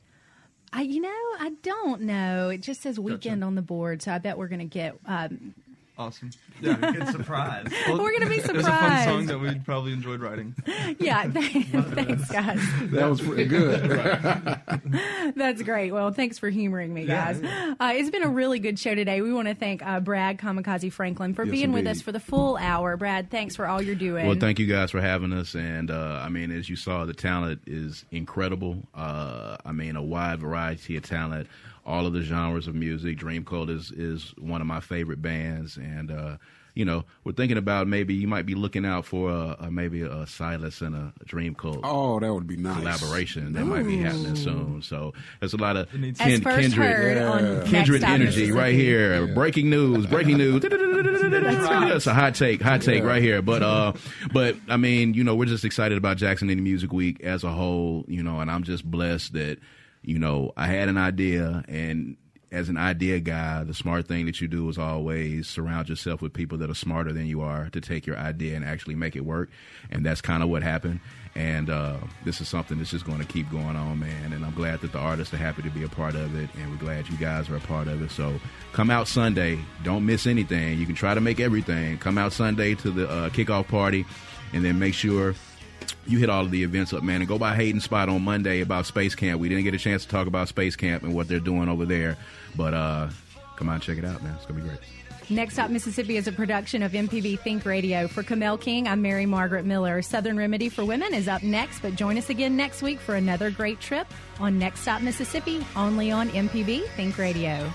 I, you know, I don't know. It just says "Weekend" on the board, so I bet we're gonna get. Um, Awesome. Yeah, Good surprise. We're gonna be surprised. It's a fun song that we probably enjoyed writing. yeah, thanks, guys. That was pretty good. That's great. Well, thanks for humoring me, Yeah, guys. Uh, it's been a really good show today. We want to thank uh, Brad Kamikaze Franklin for Yes, being with us for the full hour. Brad, thanks for all you're doing. Well, thank you guys for having us. And uh, I mean, as you saw, the talent is incredible. Uh, I mean, a wide variety of talent, all of the genres of music. Dream Cult is is one of my favorite bands, and uh, you know, we're thinking about maybe you might be looking out for a, a maybe a Silas and a Dream Cult. Oh, that would be nice. Collaboration that might be happening soon. So there's a lot of As kin- first kindred, heard on kindred energy right Mississippi. here. Breaking news, breaking news. That's a hot take, hot take Yeah. right here. But uh, but I mean, you know, we're just excited about Jackson Indie Music Week as a whole, you know, and I'm just blessed that, you know, I had an idea and as an idea guy, the smart thing that you do is always surround yourself with people that are smarter than you are to take your idea and actually make it work. And that's kind of what happened. And uh, this is something that's just going to keep going on, man. And I'm glad that the artists are happy to be a part of it. And we're glad you guys are a part of it. So come out Sunday. Don't miss anything. You can try to make everything. Come out Sunday to the uh, kickoff party and then make sure you hit all of the events up, man, and go by Hayden Spot on Monday about Space Camp. We didn't get a chance to talk about Space Camp and what they're doing over there, but uh, come on, check it out, man. It's gonna be great. Next Stop Mississippi is a production of MPB Think Radio. For Kamel King, I'm Mary Margaret Miller. Southern Remedy for Women is up next, but join us again next week for another great trip on Next Stop Mississippi, only on MPB Think Radio.